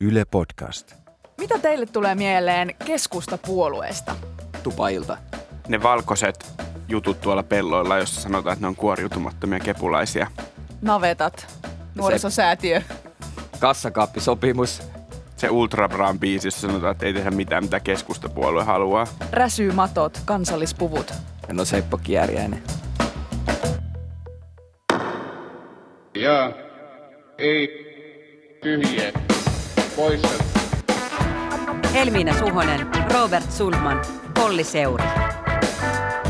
Yle Podcast. Mitä teille tulee mieleen keskustapuolueesta? Tupailta. Ne valkoiset jutut tuolla pelloilla, jossa sanotaan, että ne on kuoriutumattomia kepulaisia. Navetat, nuorisosäätiö. Kassakaappisopimus. Se Ultra Brown biisi, jossa sanotaan, että ei tehdä mitään, mitä keskustapuolue haluaa. Räsyymatot, kansallispuvut. No Seppo Kierjäinen. Ja ei tyhjiä poissa. Helmiina Suhonen, Robert Sulman, Polli Seuri.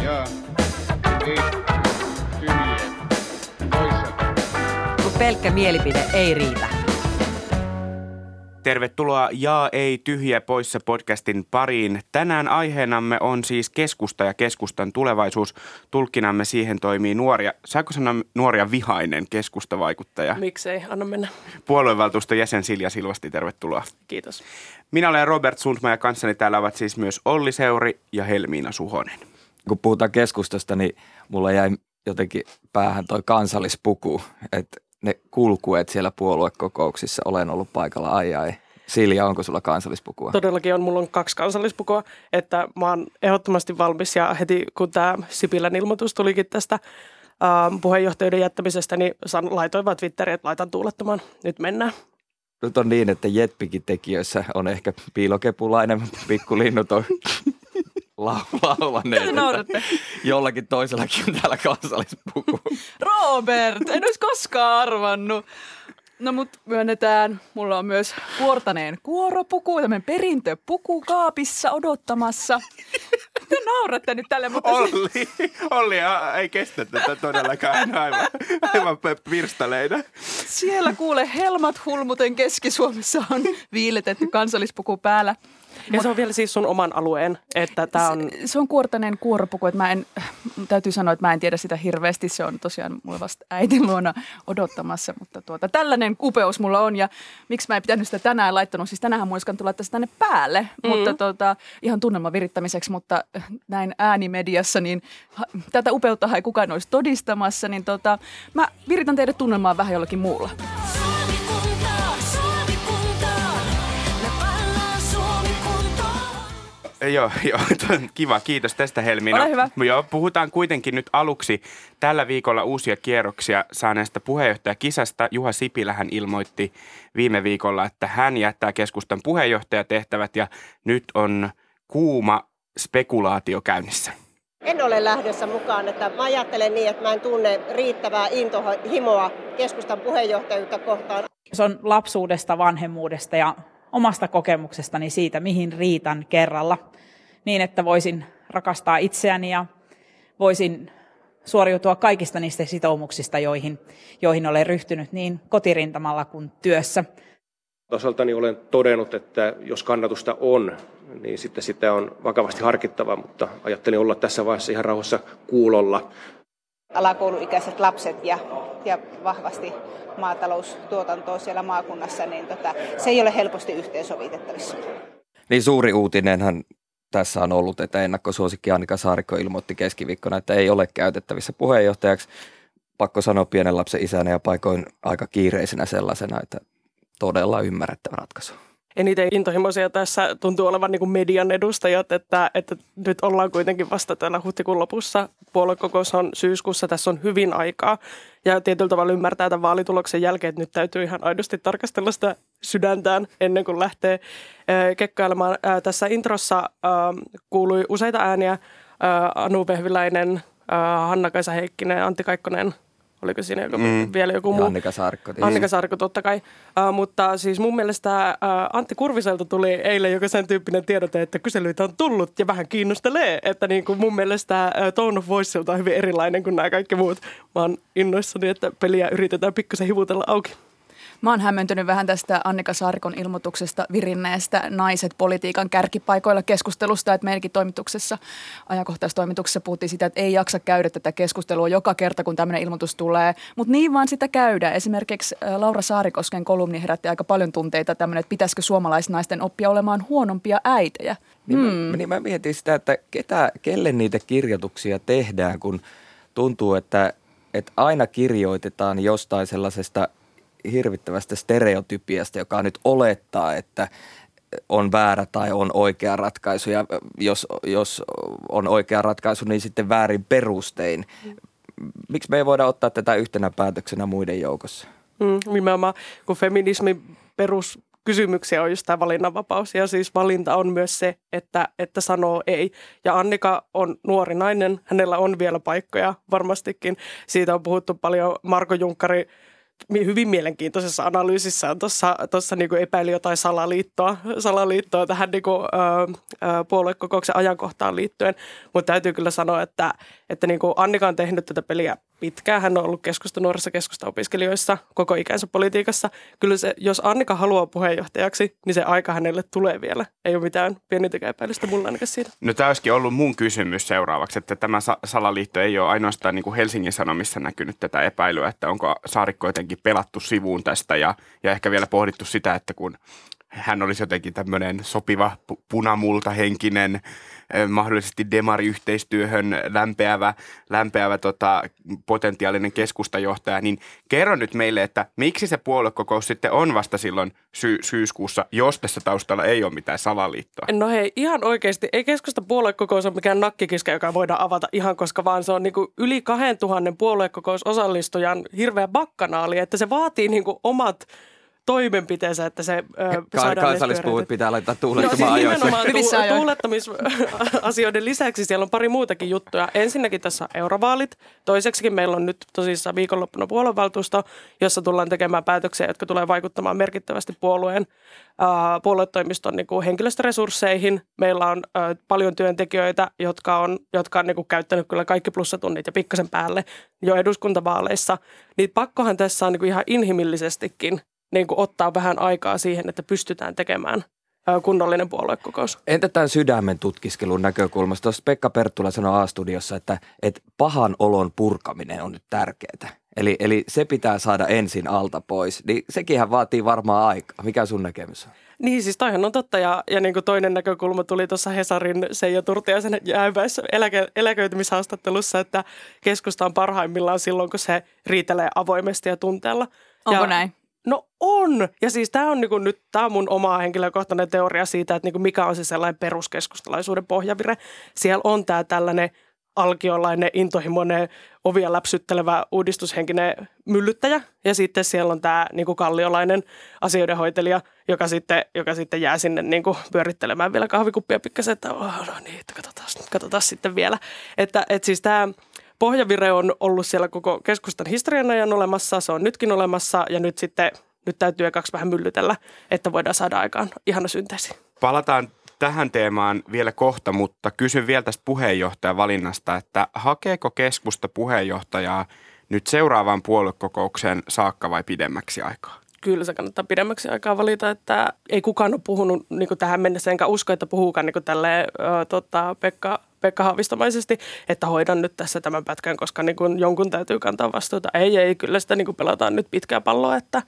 Ja ei tyhjiä poissa. Kun pelkkä mielipide ei riitä. Tervetuloa Ja ei tyhjä poissa podcastin pariin. Tänään aiheenamme on siis keskusta ja keskustan tulevaisuus. Tulkkinamme siihen toimii nuoria, saako sanoa nuoria vihainen keskustavaikuttaja? Miksei, anna mennä. Puoluevaltuuston jäsen Silja Silvasti, tervetuloa. Kiitos. Minä olen Robert Sundman ja kanssani täällä ovat siis myös Olli Seuri ja Helmiina Suhonen. Kun puhutaan keskustasta, niin mulla jäi jotenkin päähän toi kansallispuku, että ne kulkueet siellä puoluekokouksissa olen ollut paikalla, ai ai. Silja, onko sulla kansallispukua? Todellakin on, mulla on kaksi kansallispukua, että mä oon ehdottomasti valmis ja heti kun tämä Sipilän ilmoitus tulikin tästä äh, puheenjohtajuuden jättämisestä, niin san, laitoin vaan Twitteriin, että laitan tuulettomaan. Nyt mennään. Nyt on niin, että Jetpikin tekijöissä on ehkä piilokepulainen pikkulinnut on nauratte. Jollakin toisellakin on täällä kansallispuku. Robert, en olisi koskaan arvannut. No mut myönnetään, mulla on myös kuortaneen kuoropuku, tämmöinen perintöpuku kaapissa odottamassa. Te nauratte nyt tälle, mutta se- Olli, Olli a- ei kestä tätä todellakaan aivan, aivan pirstaleina. siellä kuule helmat hulmuten Keski-Suomessa on viiletetty kansallispuku päällä. Ja se on vielä siis sun oman alueen, että tämä on... Se, se on kuortaneen kuoropuku, että mä en, täytyy sanoa, että mä en tiedä sitä hirveästi. Se on tosiaan mulla vasta äitin luona odottamassa, mutta tuota, tällainen upeus mulla on ja miksi mä en pitänyt sitä tänään laittanut. Siis tänään mulla olisi laittaa sitä tänne päälle, mm. mutta tuota, ihan tunnelman virittämiseksi, mutta näin äänimediassa, niin tätä upeutta ei kukaan olisi todistamassa, niin tota, mä viritän teidän tunnelmaa vähän jollakin muulla. Joo, joo, on kiva. Kiitos tästä Helmiina. Ole hyvä. Joo, puhutaan kuitenkin nyt aluksi tällä viikolla uusia kierroksia saaneesta puheenjohtajakisasta. Juha Sipilähän ilmoitti viime viikolla, että hän jättää keskustan puheenjohtajatehtävät ja nyt on kuuma spekulaatio käynnissä. En ole lähdössä mukaan, että mä ajattelen niin, että mä en tunne riittävää intohimoa keskustan puheenjohtajuutta kohtaan. Se on lapsuudesta, vanhemmuudesta ja omasta kokemuksestani siitä, mihin riitan kerralla. Niin, että voisin rakastaa itseäni ja voisin suoriutua kaikista niistä sitoumuksista, joihin, joihin olen ryhtynyt niin kotirintamalla kuin työssä. Osaltani olen todennut, että jos kannatusta on, niin sitten sitä on vakavasti harkittava, mutta ajattelin olla tässä vaiheessa ihan rauhassa kuulolla. alakouluikäiset lapset ja, ja vahvasti maataloustuotantoa siellä maakunnassa, niin tota, se ei ole helposti yhteensovitettavissa. Niin suuri uutinenhan tässä on ollut, että ennakkosuosikki Annika Saarikko ilmoitti keskiviikkona, että ei ole käytettävissä puheenjohtajaksi. Pakko sanoa pienen lapsen isänä ja paikoin aika kiireisenä sellaisena, että todella ymmärrettävä ratkaisu. Eniten intohimoisia tässä tuntuu olevan niin kuin median edustajat, että, että nyt ollaan kuitenkin vasta täällä huhtikuun lopussa. Puoluekokous on syyskuussa, tässä on hyvin aikaa. Ja tietyllä tavalla ymmärtää tämän vaalituloksen jälkeen, että nyt täytyy ihan aidosti tarkastella sitä sydäntään ennen kuin lähtee äh, kekkailemaan. Tässä introssa kuului useita ääniä. Anu Vehviläinen, Hanna-Kaisa Heikkinen, Antti Kaikkonen, oliko siinä joku, mm. vielä joku Ja muu? Annika Saarikko. Annika Sarko totta kai, uh, mutta siis mun mielestä uh, Antti Kurviselta tuli eilen joku sen tyyppinen tiedote, että kyselyitä on tullut ja vähän kiinnostelee, että niin kuin mun mielestä uh, Tone of Voiceilta on hyvin erilainen kuin nämä kaikki muut. Mä oon innoissani, että peliä yritetään pikkusen hivutella auki. Mä oon hämmentynyt vähän tästä Annika Saarikon ilmoituksesta virinneestä naiset politiikan kärkipaikoilla keskustelusta, että meidänkin toimituksessa, ajankohtaistoimituksessa puhuttiin sitä, että ei jaksa käydä tätä keskustelua joka kerta, kun tämmöinen ilmoitus tulee, mutta niin vaan sitä käydä. Esimerkiksi ä, Laura Saarikosken kolumni herätti aika paljon tunteita tämmöinen, että pitäisikö suomalaisnaisten oppia olemaan huonompia äitejä. Niin, mm. mä, niin mä mietin sitä, että ketä, kelle niitä kirjoituksia tehdään, kun tuntuu, että, että aina kirjoitetaan jostain sellaisesta hirvittävästä stereotypiasta, joka nyt olettaa, että on väärä tai on oikea ratkaisu. Ja jos, jos on oikea ratkaisu, niin sitten väärin perustein. Miksi me ei voida ottaa tätä yhtenä päätöksenä muiden joukossa? Mm, nimenomaan, kun feminismin peruskysymyksiä on just tämä valinnanvapaus. Ja siis valinta on myös se, että, että sanoo ei. Ja Annika on nuori nainen, hänellä on vielä paikkoja varmastikin. Siitä on puhuttu paljon Marko Junkkari hyvin mielenkiintoisessa analyysissä tuossa, tuossa niin epäili jotain salaliittoa, salaliittoa tähän niin kuin, ö, ö, puoluekokouksen ajankohtaan liittyen. Mutta täytyy kyllä sanoa, että, että niin kuin Annika on tehnyt tätä peliä pitkään. Hän on ollut keskusta nuorissa keskusta-opiskelijoissa koko ikänsä politiikassa. Kyllä se, jos Annika haluaa puheenjohtajaksi, niin se aika hänelle tulee vielä. Ei ole mitään pienintäkään epäilystä mulla ainakaan siitä. No tämä olisikin ollut mun kysymys seuraavaksi, että tämä sa- salaliitto ei ole ainoastaan niin kuin Helsingin Sanomissa näkynyt tätä epäilyä, että onko Saarikko jotenkin pelattu sivuun tästä ja, ja ehkä vielä pohdittu sitä, että kun hän olisi jotenkin tämmöinen sopiva pu- punamultahenkinen, eh, mahdollisesti demariyhteistyöhön lämpeävä, lämpeävä tota, potentiaalinen keskustajohtaja, niin kerro nyt meille, että miksi se puoluekokous sitten on vasta silloin sy- syyskuussa, jos tässä taustalla ei ole mitään salaliittoa? No hei, ihan oikeasti. Ei keskusta puoluekokous ole mikään nakkikiska, joka voidaan avata ihan koska vaan se on niinku yli 2000 puoluekokousosallistujan hirveä bakkanaali, että se vaatii niinku omat toimenpiteensä, että se ö, Ka- saadaan kansallispuvut edes pitää laittaa No tuulettumaan siis ajoissa. Hyvissä ajoin. tuulettamisasioiden lisäksi siellä on pari muutakin juttuja. Ensinnäkin tässä on eurovaalit. Toiseksikin meillä on nyt tosissaan viikonloppuna puoluevaltuusto, jossa tullaan tekemään päätöksiä, jotka tulee vaikuttamaan merkittävästi puolueen ää, puoluetoimiston niin kuin henkilöstöresursseihin. Meillä on ää, paljon työntekijöitä, jotka on, jotka on niin kuin käyttänyt kyllä kaikki plussatunnit ja pikkasen päälle jo eduskuntavaaleissa. Niin pakkohan tässä on niin kuin ihan inhimillisestikin niin kuin ottaa vähän aikaa siihen, että pystytään tekemään ää, kunnollinen puoluekokous. Entä tämän sydämen tutkiskelun näkökulmasta? Tuossa Pekka Perttula sanoi A-studiossa, että, että pahan olon purkaminen on nyt tärkeää. Eli, eli se pitää saada ensin alta pois. Niin sekinhän vaatii varmaan aikaa. Mikä sun näkemys on? Niin siis toihan on totta ja, ja niin kuin toinen näkökulma tuli tuossa Hesarin Seija Turtiaisen jäävässä eläke, eläköitymishaastattelussa, että keskusta on parhaimmillaan silloin, kun se riitelee avoimesti ja tunteella. Onko ja, näin? No on. Ja siis tämä on niinku nyt tää on mun oma henkilökohtainen teoria siitä, että niinku mikä on se sellainen peruskeskustalaisuuden pohjavire. Siellä on tämä tällainen alkiolainen, intohimoinen, ovia läpsyttelevä uudistushenkinen myllyttäjä. Ja sitten siellä on tämä niinku kalliolainen asioidenhoitelija, joka sitten, joka sitten jää sinne niinku pyörittelemään vielä kahvikuppia pikkasen, että oh, no niin, katsotaan, katsotaan sitten vielä. Että et siis tämä pohjavire on ollut siellä koko keskustan historian ajan olemassa, se on nytkin olemassa ja nyt sitten nyt täytyy kaksi vähän myllytellä, että voidaan saada aikaan ihana synteesi. Palataan tähän teemaan vielä kohta, mutta kysyn vielä tästä puheenjohtajan valinnasta, että hakeeko keskusta puheenjohtajaa nyt seuraavaan puoluekokoukseen saakka vai pidemmäksi aikaa? Kyllä se kannattaa pidemmäksi aikaa valita, että ei kukaan ole puhunut niin tähän mennessä, enkä usko, että puhuukaan niin tälle tota, Pekka, Pekka Haavistomaisesti, että hoidan nyt tässä tämän pätkän, koska niin kuin jonkun täytyy kantaa vastuuta. Ei, ei, kyllä sitä niin kuin pelataan nyt pitkää palloa, että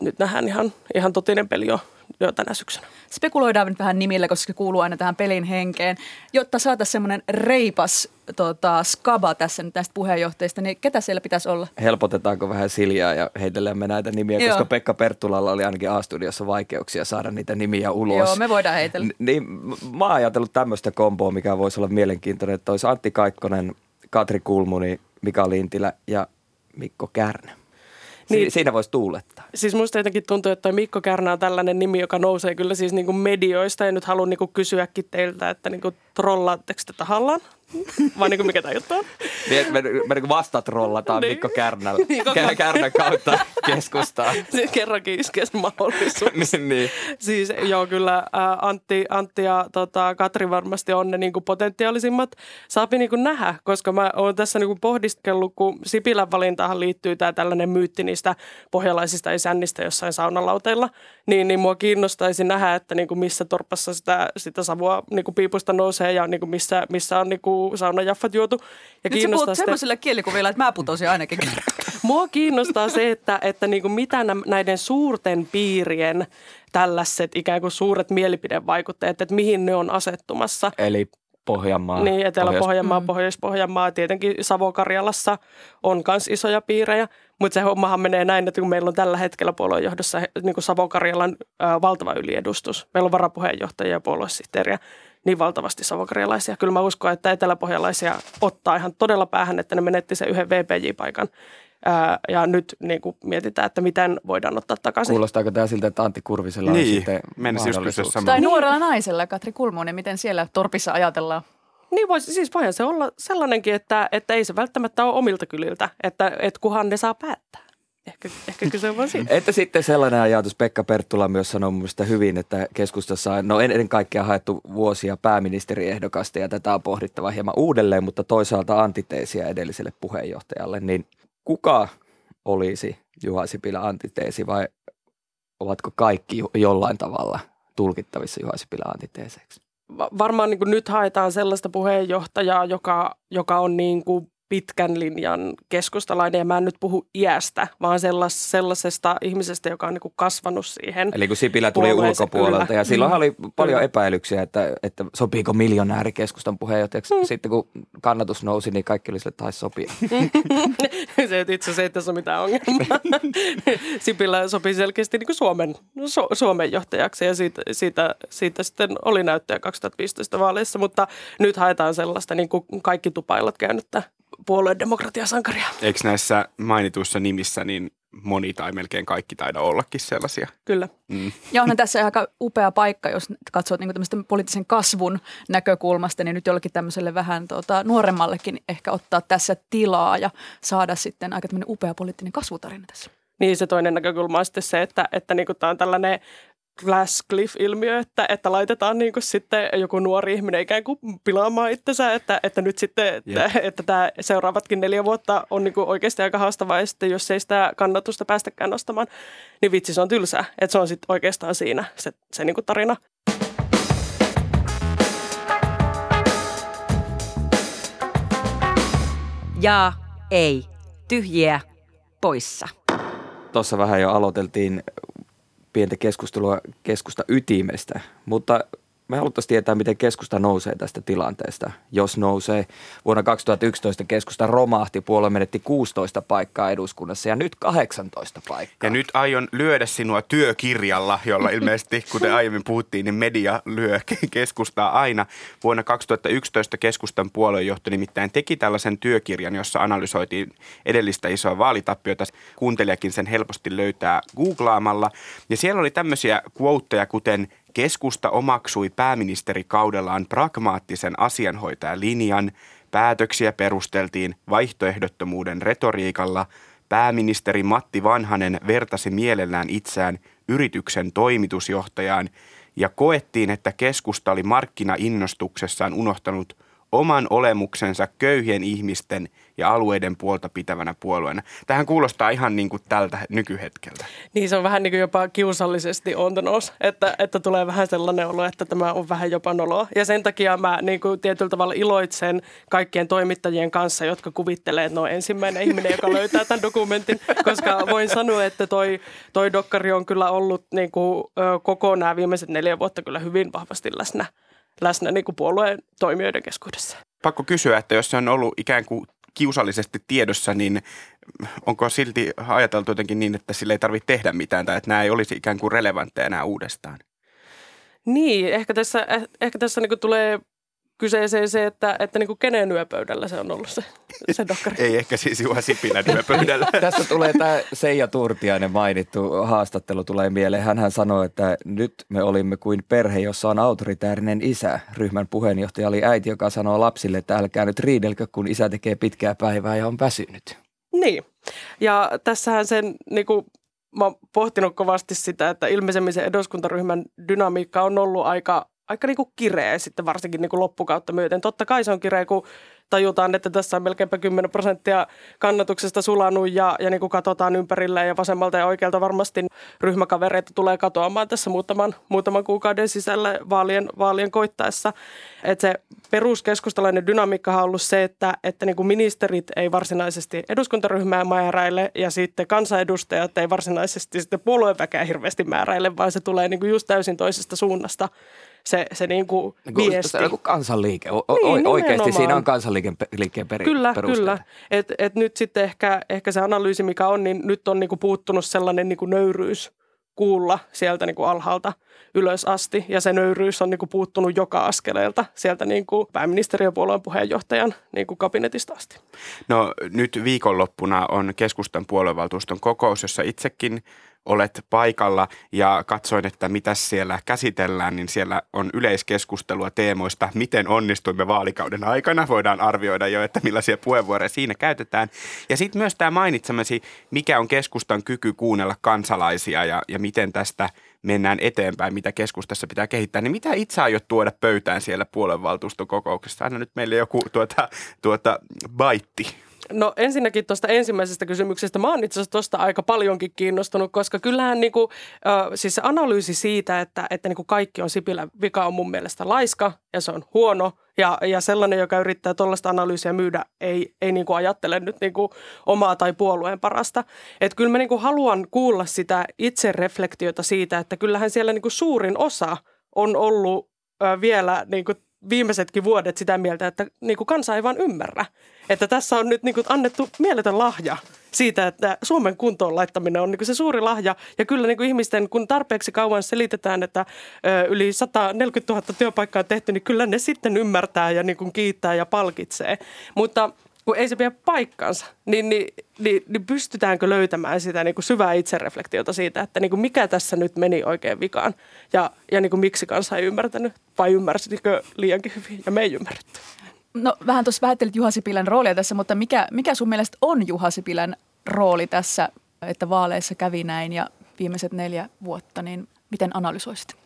nyt nähdään ihan, ihan totinen peli jo, jo tänä syksynä. Spekuloidaan nyt vähän nimillä, koska se kuuluu aina tähän pelin henkeen. Jotta saataisiin semmoinen reipas tota, skaba tässä nyt näistä puheenjohtajista, niin ketä siellä pitäisi olla? Helpotetaanko vähän Siljaa ja heitellemme näitä nimiä, Joo. koska Pekka Perttulalla oli ainakin A-studiossa vaikeuksia saada niitä nimiä ulos. Joo, me voidaan heitellä. N- Niin, mä oon ajatellut tämmöistä komboa, mikä voisi olla mielenkiintoinen, että olisi Antti Kaikkonen, Katri Kulmuni, Mika Lintilä ja Mikko Kärnä. Niin. Siinä voisi tuulettaa. Siis musta jotenkin tuntuu, että Mikko Kärnä on tällainen nimi, joka nousee kyllä siis niin kuin medioista. Ja nyt haluan niin kuin kysyäkin teiltä, että niin kuin trollaatteko te tahallaan? Vai niin kuin mikä tämä juttu on? Me, me, me niin vastatrollataan Niin. Mikko Kärnällä, Niin, Kär- Kärnän kautta keskustaa. Se kerrankin iskee se mahdollisuus. niin, niin. Siis joo, kyllä ää, Antti, Antti ja tota, Katri varmasti on ne niin kuin potentiaalisimmat. Saapi niin kuin nähdä, koska mä oon tässä niin kuin pohdiskellut, kun Sipilän valintahan liittyy tämä tällainen myytti niistä pohjalaisista isännistä jossain saunalauteilla, niin, niin mua kiinnostaisi nähdä, että niin kuin missä torpassa sitä, sitä savua niin kuin piipusta nousee ja niin kuin missä, missä on niin kuin saunajaffat juotu. Ja Nyt sä puhut semmoisilla kielikuvilla, että mä putosin ainakin kerran. Mua kiinnostaa se, että, että niin kuin mitä näiden suurten piirien tällaiset ikään kuin suuret mielipidevaikutteet, että mihin ne on asettumassa. Eli Etelä-Pohjanmaa. Niin, Etelä-Pohjanmaa, Mm. Pohjois-Pohjanmaa, tietenkin Savo-Karjalassa on myös isoja piirejä, mutta se hommahan menee näin, että kun meillä on tällä hetkellä puoluejohdossa niin kuin Savo-Karjalan ää, valtava yliedustus, meillä on varapuheenjohtajia ja puoluesihteeriä, niin valtavasti savokarjalaisia. Kyllä mä uskon, että eteläpohjalaisia ottaa ihan todella päähän, että ne menetti sen yhden VPJ-paikan. Ää, ja nyt niin kuin mietitään, että miten voidaan ottaa takaisin. Kuulostaako tämä siltä, että Antti Kurvisella on Niin, sitten just kysyä mahdollisuus? Tai nuorella naisella, Katri Kulmunen, miten siellä torpissa ajatellaan? Niin voisi, siis voihan se olla sellainenkin, että, että ei se välttämättä ole omilta kyliltä, että, että kuhan ne saa päättää. Ehkä, ehkä kyse on vaan siitä. Että sitten sellainen ajatus, Pekka Perttula myös sanoi mun mielestä hyvin, että keskustassa on no ennen kaikkea haettu vuosia pääministeriehdokasta ja tätä on pohdittava hieman uudelleen, mutta toisaalta antiteesiä edelliselle puheenjohtajalle, niin kuka olisi Juha Sipilä antiteesi vai ovatko kaikki jo- jollain tavalla tulkittavissa Juha Sipilä antiteeseiksi? Va- varmaan niin nyt haetaan sellaista puheenjohtajaa, joka, joka on niin kuin pitkän linjan keskustalainen. Ja mä en nyt puhu iästä, vaan sellas, sellaisesta ihmisestä, joka on niin kasvanut siihen. Eli kun Sipilä tuli ulkopuolelta kyllä. ja silloinhan oli paljon epäilyksiä, että, että sopiiko miljonääri keskustan puheenjohtajaksi. Mm. Sitten kun kannatus nousi, niin kaikki oli sille, että taisi sopia. se, että itse asiassa ei tässä ole mitään ongelmaa. Sipilä sopii selkeästi niin kuin Suomen, Su- Suomen johtajaksi ja siitä, siitä, siitä sitten oli näyttöjä 2015 vaaleissa, mutta nyt haetaan sellaista niin kuin kaikki tupaillat käynyttä puolueen demokratiasankaria. Eikö näissä mainituissa nimissä niin moni tai melkein kaikki taida ollakin sellaisia? Kyllä. Mm. Ja onhan tässä aika upea paikka, jos katsot niin tämmöistä poliittisen kasvun näkökulmasta, niin nyt jollekin tämmöiselle vähän tota, nuoremmallekin ehkä ottaa tässä tilaa ja saada sitten aika tämmöinen upea poliittinen kasvutarina tässä. Niin se toinen näkökulma on sitten se, että, että niin tämä on tällainen Glass-Cliff-ilmiö, että, että laitetaan niin kuin sitten joku nuori ihminen ikään kuin pilaamaan itsensä, että, että nyt sitten, että, että tämä seuraavatkin neljä vuotta on niin kuin oikeasti aika haastavaa ja sitten jos ei sitä kannatusta päästäkään nostamaan, niin vitsi se on tylsää, että se on sitten oikeastaan siinä se, se niin kuin tarina. Ja ei. Tyhjiä poissa. Tuossa vähän jo aloiteltiin pientä keskustelua keskusta ytimestä, mutta me haluttaisiin tietää, miten keskusta nousee tästä tilanteesta. Jos nousee, vuonna 2011 keskusta romahti, puolue menetti 16 paikkaa eduskunnassa ja nyt 18 paikkaa. Ja nyt aion lyödä sinua työkirjalla, jolla ilmeisesti, kuten aiemmin puhuttiin, niin media lyö keskustaa aina. Vuonna 2011 keskustan puoluejohto nimittäin teki tällaisen työkirjan, jossa analysoitiin edellistä isoa vaalitappiota. Kuuntelijakin sen helposti löytää googlaamalla. Ja siellä oli tämmöisiä quoteja, kuten keskusta omaksui pääministerikaudellaan pragmaattisen asianhoitajalinjan, päätöksiä perusteltiin vaihtoehdottomuuden retoriikalla, pääministeri Matti Vanhanen vertasi mielellään itseään yrityksen toimitusjohtajaan ja koettiin, että keskusta oli markkinainnostuksessaan unohtanut oman olemuksensa köyhien ihmisten ja alueiden puolta pitävänä puolueena. Tähän kuulostaa ihan niin kuin tältä nykyhetkeltä. Niin se on vähän niin kuin jopa kiusallisesti on the nose, että, että tulee vähän sellainen olo, että tämä on vähän jopa noloa. Ja sen takia mä niin kuin tietyllä tavalla iloitsen kaikkien toimittajien kanssa, jotka kuvittelee, että ne on ensimmäinen ihminen, joka löytää tämän dokumentin, koska voin sanoa, että toi, toi dokkari on kyllä ollut niin kuin, koko nämä viimeiset neljä vuotta kyllä hyvin vahvasti läsnä, läsnä niin kuin puolueen toimijoiden keskuudessa. Pakko kysyä, että jos se on ollut ikään kuin kiusallisesti tiedossa, niin onko silti ajateltu jotenkin niin, että sille ei tarvitse tehdä mitään tai että nämä ei olisi ikään kuin relevantteja enää uudestaan? Niin, ehkä tässä, eh- ehkä tässä niin tulee kyseeseen se, että, että niin kuin kenen yöpöydällä se on ollut se, se dokkari. Ei ehkä siis Juha Sipilän pöydällä. Tässä tulee tämä Seija Turtiainen mainittu haastattelu tulee mieleen. Hänhän sanoi, että nyt me olimme kuin perhe, jossa on autoritäärinen isä. Ryhmän puheenjohtaja oli äiti, joka sanoo lapsille, että älkää nyt riidelkö, kun isä tekee pitkää päivää ja on väsynyt. Niin. Ja tässähän sen, niin kuin, mä oon pohtinut kovasti sitä, että ilmeisemmin se eduskuntaryhmän dynamiikka on ollut aika, aika niin kuin kireä sitten varsinkin niin kuin loppukautta myöten. Totta kai se on kireä, kun tajutaan, että tässä on melkeinpä 10 prosenttia kannatuksesta sulanut ja, ja niin kuin katsotaan ympärille ja vasemmalta ja oikealta varmasti ryhmäkavereita tulee katoamaan tässä muutaman, muutaman kuukauden sisällä vaalien, vaalien koittaessa. Että se peruskeskustalainen dynamiikka on ollut se, että, että niin kuin ministerit ei varsinaisesti eduskuntaryhmää määräile ja sitten kansanedustajat ei varsinaisesti sitten puolueväkeä hirveästi määräile, vaan se tulee niin kuin just täysin toisesta suunnasta se, se niin kuin Niin kuin, viesti. se on joku kansanliike. O, Niin, niin, oikeasti nimenomaan. siinä on kansanliikkeen pe- liikkeen peri, Kyllä, perusteet. kyllä. Et, et nyt sitten ehkä, ehkä se analyysi, mikä on, niin nyt on niinku puuttunut sellainen niinku nöyryys kuulla sieltä niinku alhaalta ylös asti. Ja se nöyryys on niinku puuttunut joka askeleelta sieltä niinku pääministeriöpuolueen puheenjohtajan niinku kabinetista asti. No nyt viikonloppuna on keskustan puoluevaltuuston kokous, jossa itsekin olet paikalla ja katsoin, että mitä siellä käsitellään, niin siellä on yleiskeskustelua teemoista, miten onnistuimme vaalikauden aikana. Voidaan arvioida jo, että millaisia puheenvuoroja siinä käytetään. Ja sitten myös tämä mainitsemasi, mikä on keskustan kyky kuunnella kansalaisia ja, ja miten tästä mennään eteenpäin, mitä keskustassa pitää kehittää. Niin mitä itse aiot tuoda pöytään siellä puoluevaltuustokokouksessa? Anna nyt meille joku tuota, tuota baitti. No ensinnäkin tuosta ensimmäisestä kysymyksestä. Mä oon itse asiassa tuosta aika paljonkin kiinnostunut, koska kyllähän niinku, äh, siis se analyysi siitä, että, että niinku kaikki on Sipilän vika on mun mielestä laiska ja se on huono. Ja, ja sellainen, joka yrittää tuollaista analyysiä myydä, ei, ei niinku ajattele nyt niinku omaa tai puolueen parasta. Et kyllä mä niinku haluan kuulla sitä itsereflektiota siitä, että kyllähän siellä niinku suurin osa on ollut vielä niinku viimeisetkin vuodet sitä mieltä, että niin kuin kansa ei vaan ymmärrä. Että tässä on nyt niin kuin annettu mieletön lahja siitä, että Suomen kuntoon laittaminen on niin kuin se suuri lahja. Ja kyllä niin kuin ihmisten, kun tarpeeksi kauan selitetään, että ö, yli 140 000 työpaikkaa on tehty, niin kyllä ne sitten ymmärtää ja niin kuin kiittää ja palkitsee. Mutta kun ei se pidä paikkansa, niin, niin, niin, niin pystytäänkö löytämään sitä niin kuin syvää itsereflektiota siitä, että niin kuin mikä tässä nyt meni oikein vikaan ja, ja niin kuin miksi kansa ei ymmärtänyt vai ymmärsikö liiankin hyvin ja me ei ymmärretty. No vähän tuossa vähättelit Juha Sipilän roolia tässä, mutta mikä, mikä sun mielestä on Juha Sipilän rooli tässä, että vaaleissa kävi näin ja viimeiset neljä vuotta, niin miten analysoisit?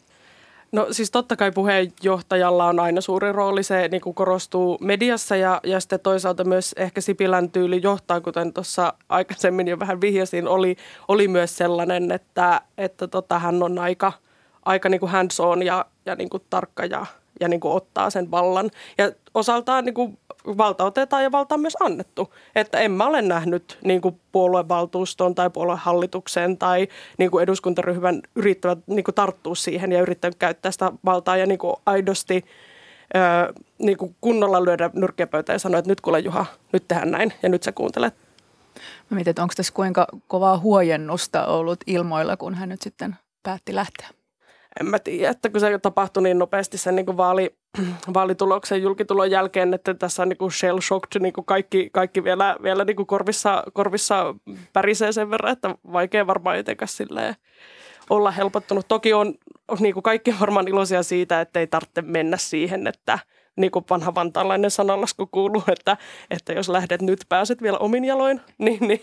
No siis totta kai puheenjohtajalla on aina suuri rooli, se niin kuin korostuu mediassa ja, ja sitten toisaalta myös ehkä Sipilän tyyli johtaa, kuten tuossa aikaisemmin jo vähän vihjasin, oli, oli myös sellainen, että, että tota, hän on aika, aika niin kuin hands on ja, ja niin kuin tarkka ja, ja niin kuin ottaa sen vallan. Ja osaltaan niin kuin valta otetaan ja valta on myös annettu. Että en mä ole nähnyt niin kuin puoluevaltuuston tai puoluehallituksen tai niin kuin eduskuntaryhmän yrittävät niin kuin tarttua siihen ja yrittävät käyttää sitä valtaa ja niin kuin aidosti ö, niin kuin kunnolla lyödä nyrkkiä pöytään ja sanoa, että nyt kuule Juha, nyt tehdään näin ja nyt sä kuuntelet. Mä mietin, että onko tässä kuinka kovaa huojennusta ollut ilmoilla, kun hän nyt sitten päätti lähteä? En mä tiedä, että kun se tapahtui niin nopeasti sen niin kuin vaali, vaalituloksen julkitulon jälkeen, että tässä on niin kuin shell shocked, niin kuin kaikki, kaikki vielä, vielä niin kuin korvissa, korvissa pärisee sen verran, että vaikea varmaan etenkään silleen olla helpottunut. Toki on niin kuin kaikki varmaan iloisia siitä, että ei tarvitse mennä siihen, että niin kuin vanha vantaalainen sananlasku kuuluu, että, että jos lähdet nyt, pääset vielä omin jaloin, niin, niin,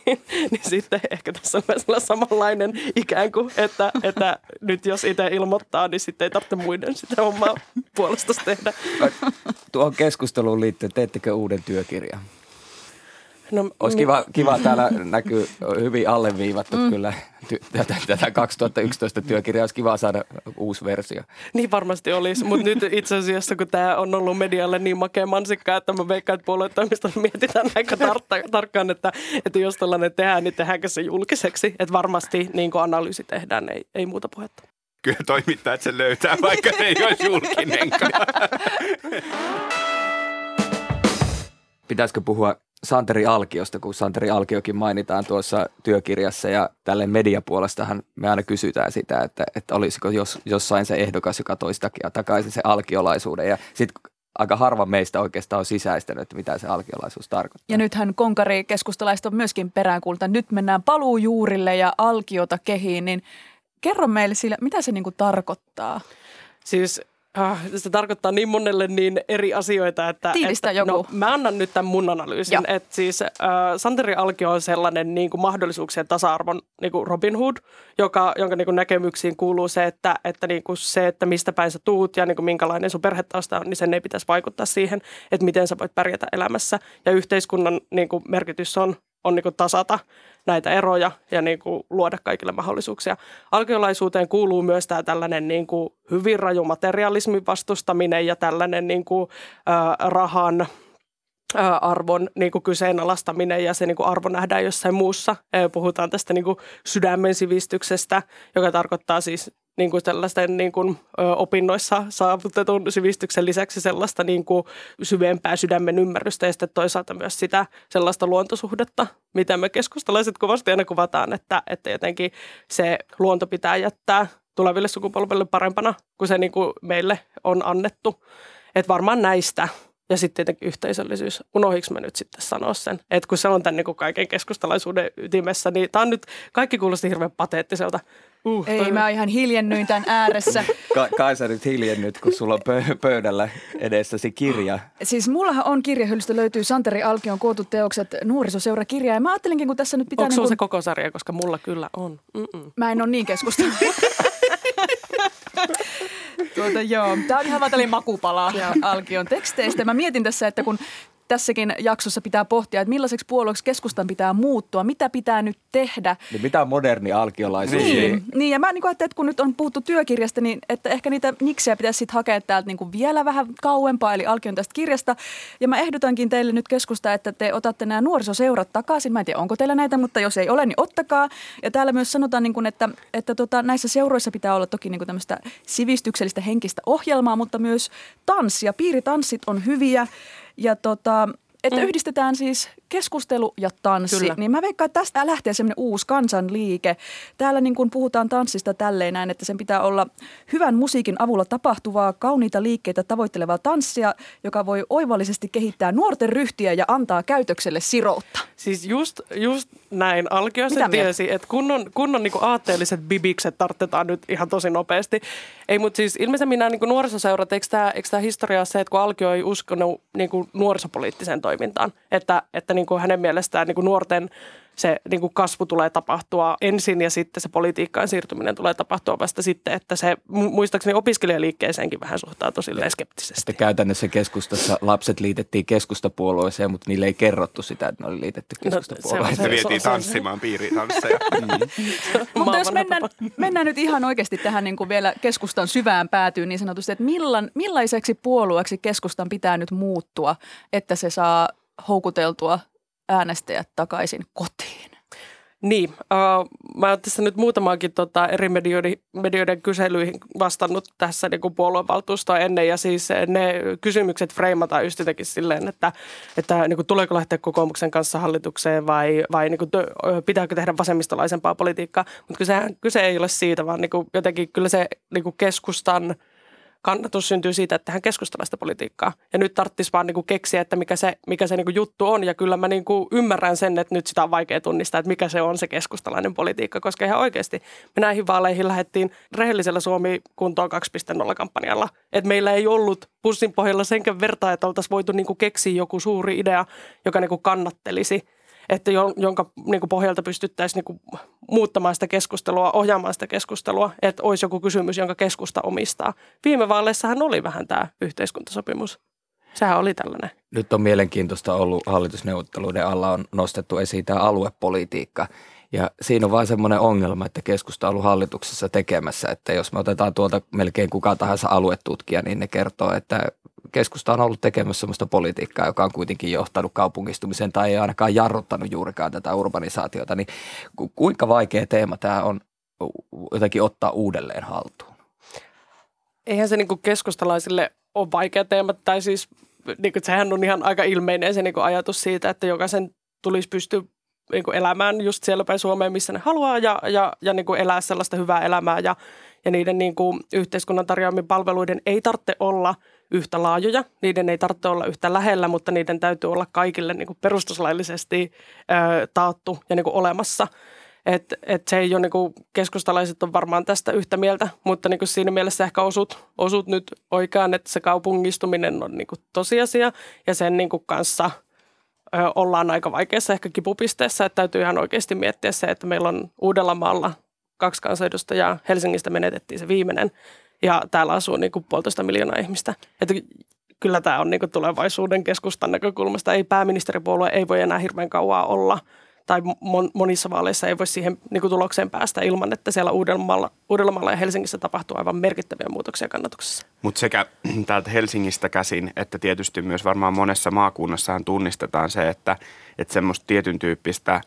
niin sitten ehkä tässä on samanlainen ikään kuin, että, että nyt jos itse ilmoittaa, niin sitten ei tarvitse muiden sitä omaa puolesta tehdä. Tuohon keskusteluun liittyen, teettekö uuden työkirjan? No, Olisi kiva, kiva täällä näkyy hyvin alleviivattu mm. kyllä tätä, tätä 2011 työkirjaa. Olisi kiva saada uusi versio. Niin varmasti olisi, mutta nyt itse asiassa kun tämä on ollut medialle niin makea mansikka, että mä veikkaan, että puoluetoimistossa mietitään aika tar- tarkkaan, että, että jos tällainen tehdään, niin tehdäänkö se julkiseksi. Että varmasti niin kuin analyysi tehdään, ei, ei muuta puhetta. Kyllä toimittajat sen löytää, vaikka se ei olisi julkinenkaan. Pitäisikö puhua Santeri Alkiosta, kun Santeri Alkiokin mainitaan tuossa työkirjassa ja tälle mediapuolestahan me aina kysytään sitä, että, että olisiko jos, jossain se ehdokas, joka toisi takia takaisin se alkiolaisuuden ja sitten aika harva meistä oikeastaan on sisäistänyt, että mitä se alkiolaisuus tarkoittaa. Ja nythän konkari keskustalaiset on myöskin peräänkuulta. Nyt mennään paluujuurille ja alkiota kehiin, niin kerro meille sillä, mitä se niinku tarkoittaa? Siis ah, se tarkoittaa niin monelle niin eri asioita, että... Tiivistä että, joku. No, mä annan nyt tämän mun analyysin. Että siis äh, Santeri Alkio on sellainen niin kuin mahdollisuuksien tasa-arvon niin kuin Robin Hood, joka, jonka niin kuin näkemyksiin kuuluu se, että, että niin kuin se, että mistä päin sä tuut ja niin kuin minkälainen sun perhetausta on, niin sen ei pitäisi vaikuttaa siihen, että miten sä voit pärjätä elämässä. Ja yhteiskunnan niin kuin merkitys on on niin kuin tasata näitä eroja ja niin kuin luoda kaikille mahdollisuuksia. Alkiolaisuuteen kuuluu myös tämä tällainen niin kuin hyvin raju materialismin vastustaminen ja tällainen niin kuin, äh, rahan arvon niin kuin kyseenalaistaminen ja se niin kuin arvo nähdään jossain muussa. Puhutaan tästä niin kuin sydämen sivistyksestä, joka tarkoittaa siis niin kuin sellaisten niin kuin, opinnoissa saavutetun sivistyksen lisäksi sellaista niin kuin syvempää sydämen ymmärrystä ja sitten toisaalta myös sitä sellaista luontosuhdetta, mitä me keskustalaiset kovasti aina kuvataan, että, että jotenkin se luonto pitää jättää tuleville sukupolville parempana kuin se niin kuin meille on annettu. Että varmaan näistä ja sitten tietenkin yhteisöllisyys. Unohdinko mä nyt sitten sanoa sen? Että kun se on tämän niin kuin kaiken keskustalaisuuden ytimessä, niin tämä on nyt, kaikki kuulosti hirveän pateettiselta. Uh, Ei, toi- mä ihan hiljennyin tämän ääressä. Ka- kai sä nyt hiljennyt, kun sulla on pö- pöydällä edessäsi kirja. Siis mullahan on kirjahyllystä löytyy Santeri Alkion kootut teokset nuorisoseurakirja. Ja mä ajattelinkin, kun tässä nyt pitää... Onko niin kuin, se koko sarja, koska mulla kyllä on. Mm-mm. Mä en ole niin keskustellut. tuota, joo. Tämä on ihan vaan tällainen makupala Alkion teksteistä. Mä mietin tässä, että kun tässäkin jaksossa pitää pohtia, että millaiseksi puolueeksi keskustan pitää muuttua, mitä pitää nyt tehdä. Niin mitä on moderni alkiolaisuus? Niin, niin ja mä niin ajattelin, että kun nyt on puhuttu työkirjasta, niin että ehkä niitä niksejä pitäisi sitten hakea täältä niin kuin vielä vähän kauempaa, eli Alkion tästä kirjasta. Ja mä ehdotankin teille nyt keskusta, että te otatte nämä nuorisoseurat takaisin. Mä en tiedä, onko teillä näitä, mutta jos ei ole, niin ottakaa. Ja täällä myös sanotaan, niin kuin, että, että tota, näissä seuroissa pitää olla toki niin kuin tämmöistä sivistyksellistä henkistä ohjelmaa, mutta myös tanssia. Piiritanssit on hyviä ja tota, että mm. yhdistetään siis keskustelu ja tanssi. Kyllä. Niin mä veikkaan, että tästä lähtee semmoinen uusi kansanliike. Täällä niin kun puhutaan tanssista tälleen näin, että sen pitää olla hyvän musiikin avulla tapahtuvaa, kauniita liikkeitä tavoittelevaa tanssia, joka voi oivallisesti kehittää nuorten ryhtiä ja antaa käytökselle siroutta. Siis just, just näin. Alkio Mitä se mieltä? tiesi, että kunnon, kunnon niin aatteelliset bibikset tarttetaan nyt ihan tosi nopeasti. Ei, mutta siis ilmeisemmin nämä niin nuorisoseurat, eikö tämä, historia ole se, että kun Alkio ei uskonut niin nuorisopoliittiseen toimintaan, että, että niin kuin hänen mielestään niin kuin nuorten se niin kuin kasvu tulee tapahtua ensin ja sitten se politiikkaan siirtyminen tulee tapahtua vasta sitten, että se mu- muistaakseni opiskelijaliikkeeseenkin vähän suhtautuu silleen skeptisesti. Että käytännössä keskustassa lapset liitettiin keskustapuolueeseen, mutta niille ei kerrottu sitä, että ne oli liitetty keskustapuolueeseen. Se vietiin tanssimaan piiritansseja. Mutta jos mennään, mennään nyt ihan oikeasti tähän niin kuin vielä keskustan syvään päätyyn niin sanotusti, että millan, millaiseksi puolueeksi keskustan pitää nyt muuttua, että se saa houkuteltua äänestäjät takaisin kotiin? Niin, uh, mä oon tässä nyt muutamaankin tota, eri medioiden, medioiden kyselyihin vastannut tässä niin puoluevaltuustoa ennen ja siis ne kysymykset freimataan just jotenkin silleen, että, että niin kuin, tuleeko lähteä kokoomuksen kanssa hallitukseen vai, vai niin kuin, pitääkö tehdä vasemmistolaisempaa politiikkaa, mutta kyse, kyse ei ole siitä, vaan niin kuin, jotenkin kyllä se niin kuin keskustan kannatus syntyy siitä, että tehdään keskustalaista politiikkaa. Ja nyt tarvitsisi vaan niinku keksiä, että mikä se, mikä se niinku juttu on. Ja kyllä mä niinku ymmärrän sen, että nyt sitä on vaikea tunnistaa, että mikä se on se keskustalainen politiikka. Koska ihan oikeasti me näihin vaaleihin lähdettiin rehellisellä Suomi kuntoon 2.0-kampanjalla. Että meillä ei ollut pussin pohjalla senkään vertaa, että oltaisiin voitu niinku keksiä joku suuri idea, joka niinku kannattelisi että jon- jonka niin kuin pohjalta pystyttäisiin niin kuin muuttamaan sitä keskustelua, ohjaamaan sitä keskustelua, että olisi joku kysymys, jonka keskusta omistaa. Viime vaaleissahan oli vähän tämä yhteiskuntasopimus. Sehän oli tällainen. Nyt on mielenkiintoista ollut hallitusneuvotteluiden alla on nostettu esiin tämä aluepolitiikka. Ja siinä on vain semmoinen ongelma, että keskusta on ollut hallituksessa tekemässä, että jos me otetaan tuolta melkein kuka tahansa aluetutkija, niin ne kertoo, että keskusta on ollut tekemässä sellaista politiikkaa, joka on kuitenkin johtanut kaupungistumiseen tai ei ainakaan jarruttanut juurikaan tätä urbanisaatiota. Niin ku- kuinka vaikea teema tämä on jotenkin ottaa uudelleen haltuun? Eihän se niin keskustalaisille ole vaikea teema, tai siis niin kuin, sehän on ihan aika ilmeinen se niin ajatus siitä, että jokaisen tulisi pystyä niin kuin elämään just siellä päin Suomeen, missä ne haluaa ja, ja, ja niin kuin elää sellaista hyvää elämää ja, ja niiden niin kuin yhteiskunnan tarjoamien palveluiden ei tarvitse olla yhtä laajoja, niiden ei tarvitse olla yhtä lähellä, mutta niiden täytyy olla kaikille niin kuin perustuslaillisesti ö, taattu ja niin kuin olemassa. Et, et se ei ole, niin kuin, keskustalaiset on varmaan tästä yhtä mieltä, mutta niin kuin siinä mielessä ehkä osut, osut nyt oikeaan, että se kaupungistuminen on niin kuin tosiasia ja sen niin kuin kanssa ö, ollaan aika vaikeassa ehkä kipupisteessä, että täytyy ihan oikeasti miettiä se, että meillä on Uudellamaalla kaksi kansanedustajaa, Helsingistä menetettiin se viimeinen ja täällä asuu niin kuin puolitoista miljoonaa ihmistä. Että kyllä tämä on niin kuin tulevaisuuden keskustan näkökulmasta. Ei pääministeripuolue ei voi enää hirveän kauaa olla tai mon, monissa vaaleissa ei voi siihen niin kuin tulokseen päästä ilman, että siellä Uudellamaalla, Uudellamaalla ja Helsingissä tapahtuu aivan merkittäviä muutoksia kannatuksessa. Mutta sekä täältä Helsingistä käsin, että tietysti myös varmaan monessa maakunnassahan tunnistetaan se, että, että semmoista tietyn tyyppistä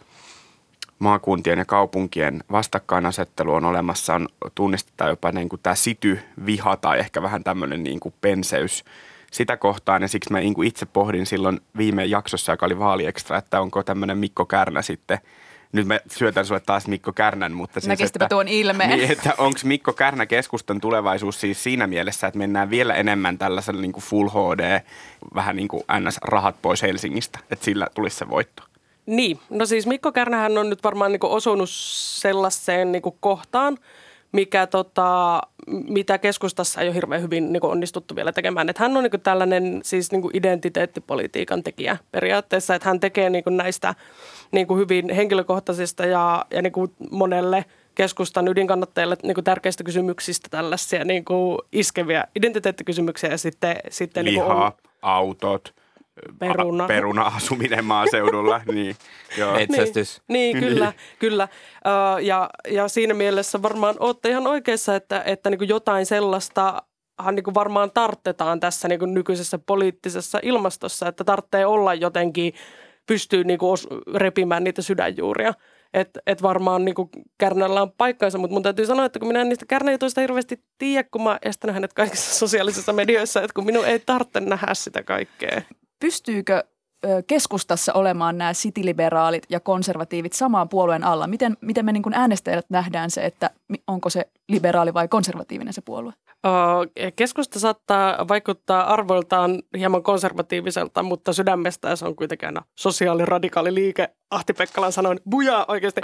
maakuntien ja kaupunkien vastakkainasettelu on olemassa, on tunnistetaan jopa niin kuin tämä sity-viha tai ehkä vähän tämmöinen niin kuin penseys sitä kohtaan. Ja siksi mä niin kuin itse pohdin silloin viime jaksossa, joka oli vaaliekstra, että onko tämmöinen Mikko Kärnä sitten nyt mä syötän sulle taas Mikko Kärnän, mutta siis, Näkisitpä tuon ilmeen. Niin, että onko Mikko Kärnä keskustan tulevaisuus siis siinä mielessä, että mennään vielä enemmän tällaisella niin kuin full HD, vähän niin kuin ns. rahat pois Helsingistä, että sillä tulisi se voitto. Niin, no siis Mikko Kärnähän on nyt varmaan niin osunut sellaiseen niin kohtaan, mikä tota, mitä keskustassa ei ole hirveän hyvin niin onnistuttu vielä tekemään. Että hän on niin tällainen siis niin identiteettipolitiikan tekijä periaatteessa, että hän tekee niin näistä niin hyvin henkilökohtaisista ja, ja niin monelle keskustan ydinkannattajille niin tärkeistä kysymyksistä tällaisia niin iskeviä identiteettikysymyksiä ja sitten, sitten Liha, niin on, autot, Peruna. peruna-asuminen maaseudulla. niin, joo. Metsästys. Niin, niin kyllä, kyllä. Uh, ja, ja siinä mielessä varmaan olette ihan oikeassa, että, että niin kuin jotain sellaista niin kuin varmaan tarttetaan tässä niin kuin nykyisessä poliittisessa ilmastossa, että tarvitsee olla jotenkin, pystyy niin kuin repimään niitä sydänjuuria. Että et varmaan niin Kärnällä on paikkansa, mutta mun täytyy sanoa, että kun minä en niistä Kärnäjutuista hirveästi tiedä, kun mä estänyt hänet kaikissa sosiaalisissa medioissa, että kun minun ei tarvitse nähdä sitä kaikkea pystyykö keskustassa olemaan nämä sitiliberaalit ja konservatiivit samaan puolueen alla? Miten, miten me niin kuin äänestäjät nähdään se, että onko se liberaali vai konservatiivinen se puolue? Keskusta saattaa vaikuttaa arvoiltaan hieman konservatiiviselta, mutta sydämestään se on kuitenkin aina sosiaaliradikaali liike. Ahti Pekkalan sanoin, bujaa oikeasti.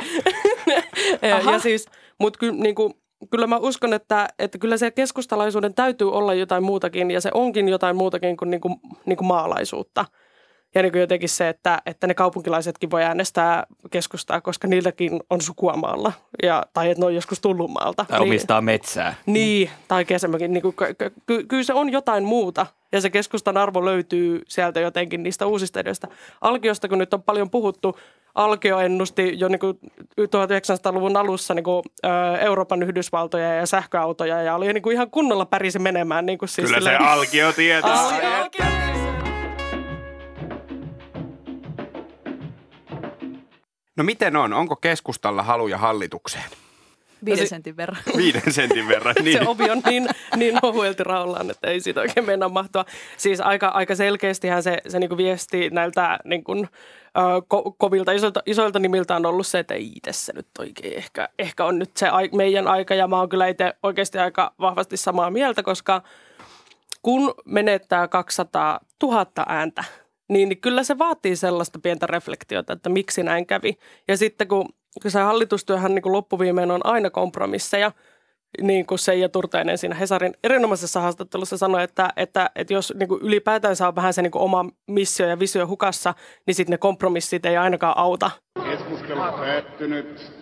ja siis, mutta ky, niin kuin, kyllä mä uskon, että, että kyllä se keskustalaisuuden täytyy olla jotain muutakin ja se onkin jotain muutakin kuin, niin kuin, niin kuin maalaisuutta. Ja niin kuin jotenkin se, että, että ne kaupunkilaisetkin voi äänestää keskustaa, koska niilläkin on sukua maalla. Ja, tai että ne on joskus tullut maalta. Tai niin, omistaa metsää. Niin, tai kesämökin. Niin kuin, ky, ky, kyllä se on jotain muuta. Ja se keskustan arvo löytyy sieltä jotenkin niistä uusista edestä. Alkiosta, kun nyt on paljon puhuttu, Alkio ennusti jo niin kuin 1900-luvun alussa niin kuin, ä, Euroopan Yhdysvaltoja ja sähköautoja ja oli niin kuin ihan kunnolla pärisi menemään. Niin kuin siis Kyllä silleen, se Alkio tietää. Al- Alkio No miten on? Onko keskustalla haluja hallitukseen? Viiden sentin verran. Viiden sentin verran, niin. Se ovi on niin, niin ohuelti raollaan, että ei siitä oikein mennä mahtua. Siis aika, aika selkeästihän se, se niin viesti näiltä niin kuin, ko, kovilta isoilta, isoilta nimiltä on ollut se, että ei tässä nyt oikein ehkä, ehkä on nyt se ai, meidän aika. Ja mä oon kyllä itse oikeasti aika vahvasti samaa mieltä, koska kun menettää 200 000 ääntä, niin, kyllä se vaatii sellaista pientä reflektiota, että miksi näin kävi. Ja sitten kun se hallitustyöhän niin kuin loppuviimeen on aina kompromisseja, niin kuin Seija Turteinen siinä Hesarin erinomaisessa haastattelussa sanoi, että, että, että jos niin kuin ylipäätään saa vähän se niin kuin oma missio ja visio hukassa, niin sitten ne kompromissit ei ainakaan auta. Keskustelu päättynyt.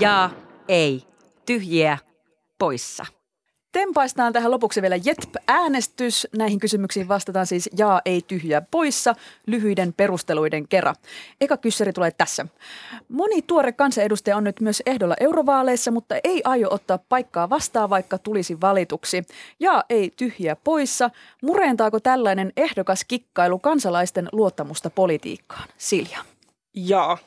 Ja ei. Tyhjiä poissa. Tempaistaan tähän lopuksi vielä JETP-äänestys. Näihin kysymyksiin vastataan siis jaa, ei tyhjää poissa lyhyiden perusteluiden kerran. Eka kyssäri tulee tässä. Moni tuore kansanedustaja on nyt myös ehdolla eurovaaleissa, mutta ei aio ottaa paikkaa vastaan, vaikka tulisi valituksi. Jaa, ei tyhjää poissa. Murentaako tällainen ehdokas kikkailu kansalaisten luottamusta politiikkaan? Silja. Jaa,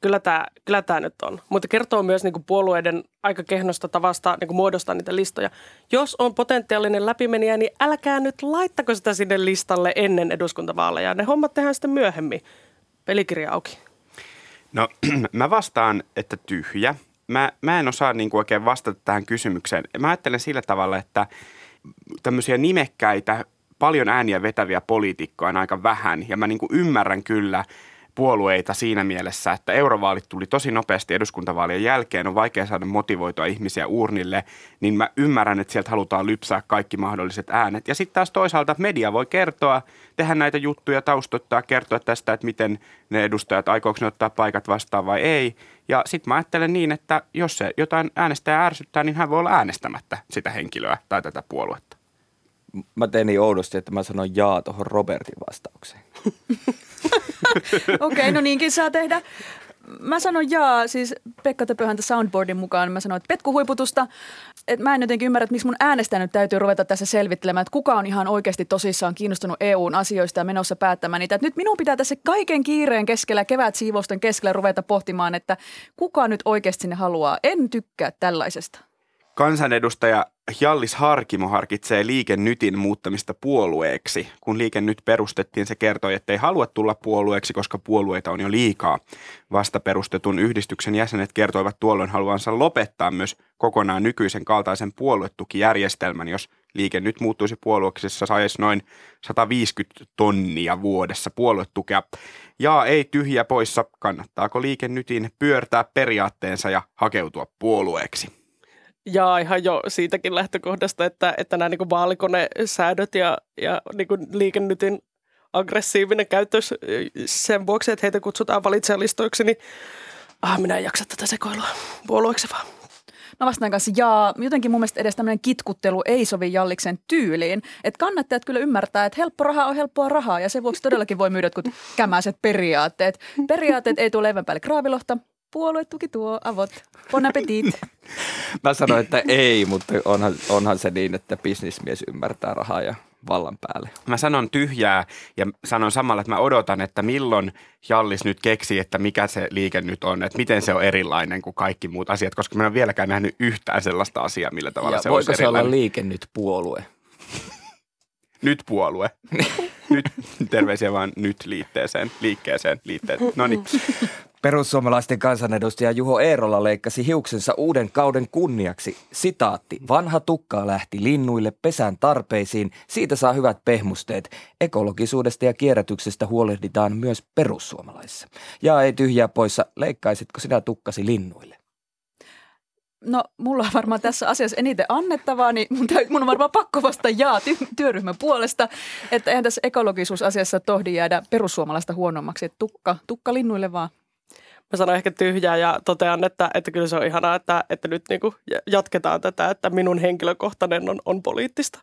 Kyllä tämä kyllä tää nyt on. Mutta kertoo myös niinku puolueiden aika kehnosta tavasta niinku muodostaa niitä listoja. Jos on potentiaalinen läpimeniä, niin älkää nyt laittako sitä sinne listalle ennen eduskuntavaaleja. Ne hommat tehdään sitten myöhemmin. Pelikirja auki. No mä vastaan, että tyhjä. Mä, mä en osaa niin kuin oikein vastata tähän kysymykseen. Mä ajattelen sillä tavalla, että tämmöisiä nimekkäitä, paljon ääniä vetäviä poliitikkoja on aika vähän. Ja mä niin kuin ymmärrän kyllä puolueita siinä mielessä, että eurovaalit tuli tosi nopeasti eduskuntavaalien jälkeen, on vaikea saada motivoitua ihmisiä urnille, niin mä ymmärrän, että sieltä halutaan lypsää kaikki mahdolliset äänet. Ja sitten taas toisaalta media voi kertoa, tehdä näitä juttuja, taustoittaa, kertoa tästä, että miten ne edustajat, aikooko ne ottaa paikat vastaan vai ei. Ja sitten mä ajattelen niin, että jos se jotain äänestäjää ärsyttää, niin hän voi olla äänestämättä sitä henkilöä tai tätä puoluetta. Mä tein niin oudosti, että mä sanoin jaa tuohon Robertin vastaukseen. Okei, okay, no niinkin saa tehdä. mä sanon jaa, siis Pekka Töpöhän soundboardin mukaan, mä sanoin, että petkuhuiputusta. Että mä en jotenkin ymmärrä, että miksi mun äänestäjä nyt täytyy ruveta tässä selvittelemään, että kuka on ihan oikeasti tosissaan kiinnostunut EUn asioista ja menossa päättämään niitä. Että nyt minun pitää tässä kaiken kiireen keskellä, kevät siivousten keskellä ruveta pohtimaan, että kuka nyt oikeasti sinne haluaa. En tykkää tällaisesta. Kansanedustaja Jallis Harkimo harkitsee Liike Nytin muuttamista puolueeksi. Kun Liike Nyt perustettiin, se kertoi, että ei halua tulla puolueeksi, koska puolueita on jo liikaa. Vasta perustetun yhdistyksen jäsenet kertoivat tuolloin haluansa lopettaa myös kokonaan nykyisen kaltaisen puoluetukijärjestelmän, jos Liike Nyt muuttuisi puolueeksi, se saisi noin 150 tonnia vuodessa puoluetukea. Ja ei tyhjä poissa, kannattaako Liike Nytin pyörtää periaatteensa ja hakeutua puolueeksi? Ja ihan jo siitäkin lähtökohdasta, että, että nämä niin vaalikonesäädöt ja, ja niin liikennytin aggressiivinen käytös sen vuoksi, että heitä kutsutaan valitsijalistoiksi, niin ah, minä en jaksa tätä sekoilua puolueeksi vaan. Mä vastaan kanssa jaa. Jotenkin mun mielestä edes tämmöinen kitkuttelu ei sovi Jalliksen tyyliin. Että kannattajat kyllä ymmärtää, että helppo raha on helppoa rahaa ja sen vuoksi todellakin voi myydä jotkut kämäiset periaatteet. Periaatteet ei tule leivän päälle kraavilohta, puoluetuki tuo avot. Bon appetit. Mä sanoin, että ei, mutta onhan, onhan se niin, että bisnismies ymmärtää rahaa ja vallan päälle. Mä sanon tyhjää ja sanon samalla, että mä odotan, että milloin Jallis nyt keksii, että mikä se liike nyt on, että miten se on erilainen kuin kaikki muut asiat, koska mä en ole vieläkään nähnyt yhtään sellaista asiaa, millä tavalla Ja se voiko olisi se olla liike nyt puolue? Nyt puolue. nyt terveisiä vaan nyt liitteeseen, liikkeeseen, liitteet. No niin. Perussuomalaisten kansanedustaja Juho Eerola leikkasi hiuksensa uuden kauden kunniaksi. Sitaatti. Vanha tukka lähti linnuille pesän tarpeisiin. Siitä saa hyvät pehmusteet. Ekologisuudesta ja kierrätyksestä huolehditaan myös perussuomalaisissa. Ja ei tyhjää poissa. Leikkaisitko sinä tukkasi linnuille? No, mulla on varmaan tässä asiassa eniten annettavaa, niin mun, täy, mun on varmaan pakko vastata jaa ty- työryhmän puolesta, että eihän tässä ekologisuusasiassa tohdi jäädä perussuomalaista huonommaksi, että tukka, tukka linnuille vaan. Mä sanon ehkä tyhjää ja totean, että, että kyllä se on ihanaa, että, että nyt niin kuin jatketaan tätä, että minun henkilökohtainen on, on poliittista.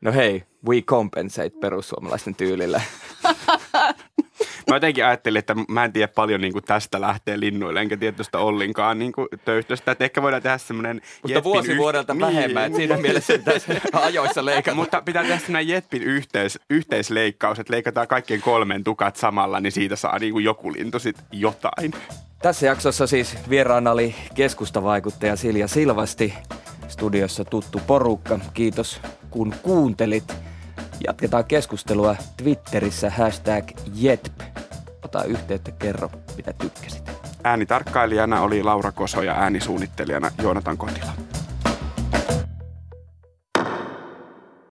No hei, we compensate perussuomalaisten tyylillä. Mä jotenkin ajattelin, että mä en tiedä paljon niin kuin tästä lähtee linnuille, enkä tiedä tuosta ollenkaan niin kuin töyhtöstä. Että ehkä voidaan tehdä semmoinen Mutta vuosi vuodelta vähemmän, että siinä mielessä pitäisi ajoissa leikata. Mutta pitää tehdä semmoinen Jetpin yhteis, yhteisleikkaus, että leikataan kaikkien kolmen tukat samalla, niin siitä saa niin kuin joku lintu sit jotain. Tässä jaksossa siis vieraana oli keskustavaikuttaja Silja Silvasti. Studiossa tuttu porukka. Kiitos kun kuuntelit. Jatketaan keskustelua Twitterissä hashtag Jetp. Ota yhteyttä, kerro mitä tykkäsit. Äänitarkkailijana oli Laura Koso ja äänisuunnittelijana Joonatan Kotila.